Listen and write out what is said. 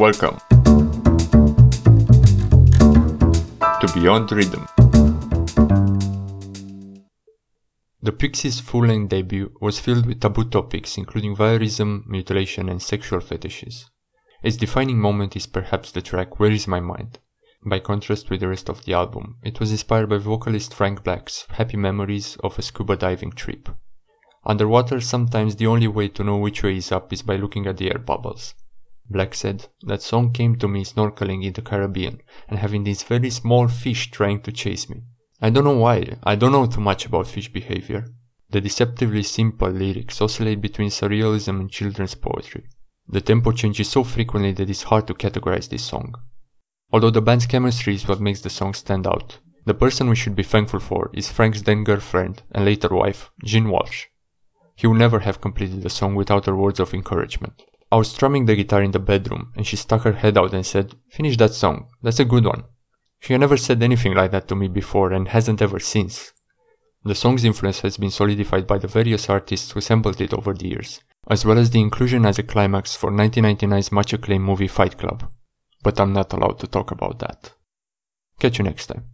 Welcome to Beyond Rhythm. The Pixies' full length debut was filled with taboo topics including voyeurism, mutilation, and sexual fetishes. Its defining moment is perhaps the track Where Is My Mind? By contrast with the rest of the album, it was inspired by vocalist Frank Black's happy memories of a scuba diving trip. Underwater, sometimes the only way to know which way is up is by looking at the air bubbles. Black said, That song came to me snorkeling in the Caribbean and having these very small fish trying to chase me. I don't know why, I don't know too much about fish behavior. The deceptively simple lyrics oscillate between surrealism and children's poetry. The tempo changes so frequently that it's hard to categorize this song. Although the band's chemistry is what makes the song stand out, the person we should be thankful for is Frank's then girlfriend and later wife, Jean Walsh. He would never have completed the song without her words of encouragement. I was strumming the guitar in the bedroom and she stuck her head out and said, Finish that song, that's a good one. She never said anything like that to me before and hasn't ever since. The song's influence has been solidified by the various artists who sampled it over the years, as well as the inclusion as a climax for 1999's much acclaimed movie Fight Club. But I'm not allowed to talk about that. Catch you next time.